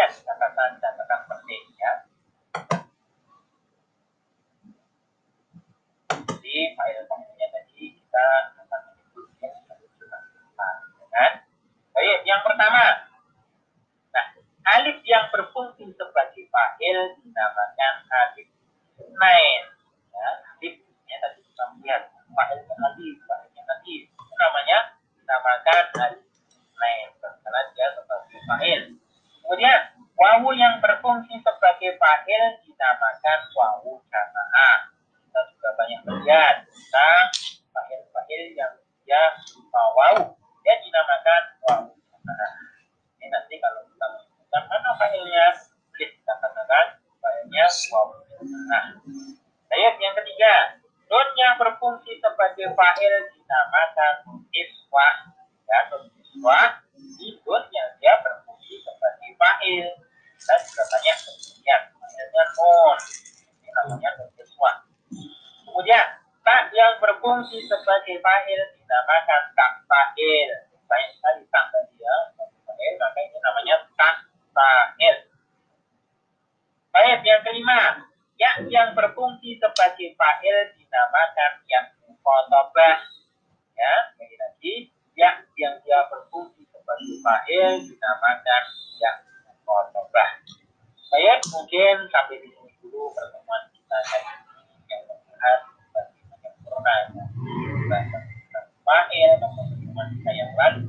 lihat catatan-catatan ya. Jadi file-filenya tadi kita akan menyebut yang kan? Baik, yang pertama. Nah, alif yang berfungsi sebagai file dinamakan alif nain. Ya, alif ya tadi kita melihat file alif, file tadi itu namanya dinamakan alif nain karena dia sebagai file. Kemudian wawu yang berfungsi sebagai fa'il dinamakan wawu jamaah. Kita juga banyak melihat tentang fa'il-fa'il yang dia berupa wawu. Dia dinamakan wawu jamaah. Ini nanti kalau kita menyebutkan mana fa'ilnya, kita katakan fa'ilnya wawu jamaah. Baik, yang ketiga, nun yang berfungsi sebagai fa'il dinamakan iswah. Ya, nun iswah, itu yang dia berfungsi sebagai fa'il dan juga banyak kemudian fa'ilnya nun. Ini namanya iswah kemudian tak yang berfungsi sebagai fa'il dinamakan tak fa'il. Banyak sekali tak tadi ya. Fa'il maka ini namanya tak fa'il. Baik yang kelima. Ya yang berfungsi sebagai fa'il dinamakan yang mukotobah ya lagi lagi. Ya yang dia berfungsi sebagai fa'il dinamakan baik mungkin sampai di sini dulu pertemuan kita kali ini yang membahas bagaimana corona ya. Fa'il atau pertemuan kita yang lalu